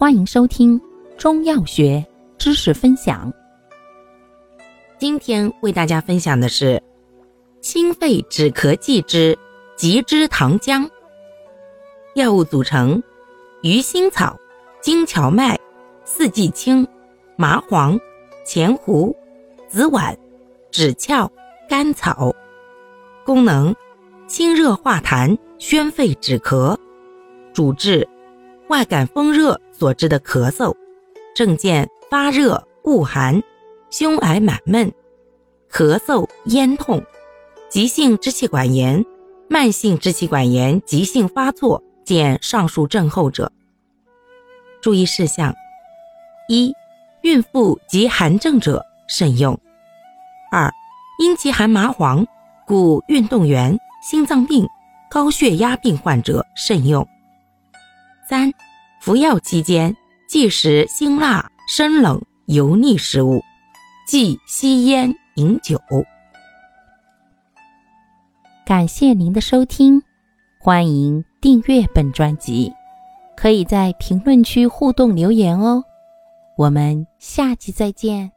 欢迎收听中药学知识分享。今天为大家分享的是清肺止咳剂之吉之糖浆。药物组成：鱼腥草、金荞麦、四季青、麻黄、前胡、紫菀、枳壳、甘草。功能：清热化痰、宣肺止咳。主治。外感风热所致的咳嗽，症见发热、恶寒、胸癌满闷、咳嗽、咽痛、急性支气管炎、慢性支气管炎急性发作，见上述症候者。注意事项：一、孕妇及寒症者慎用；二、因其含麻黄，故运动员、心脏病、高血压病患者慎用。三、服药期间忌食辛辣、生冷、油腻食物，忌吸烟、饮酒。感谢您的收听，欢迎订阅本专辑，可以在评论区互动留言哦。我们下期再见。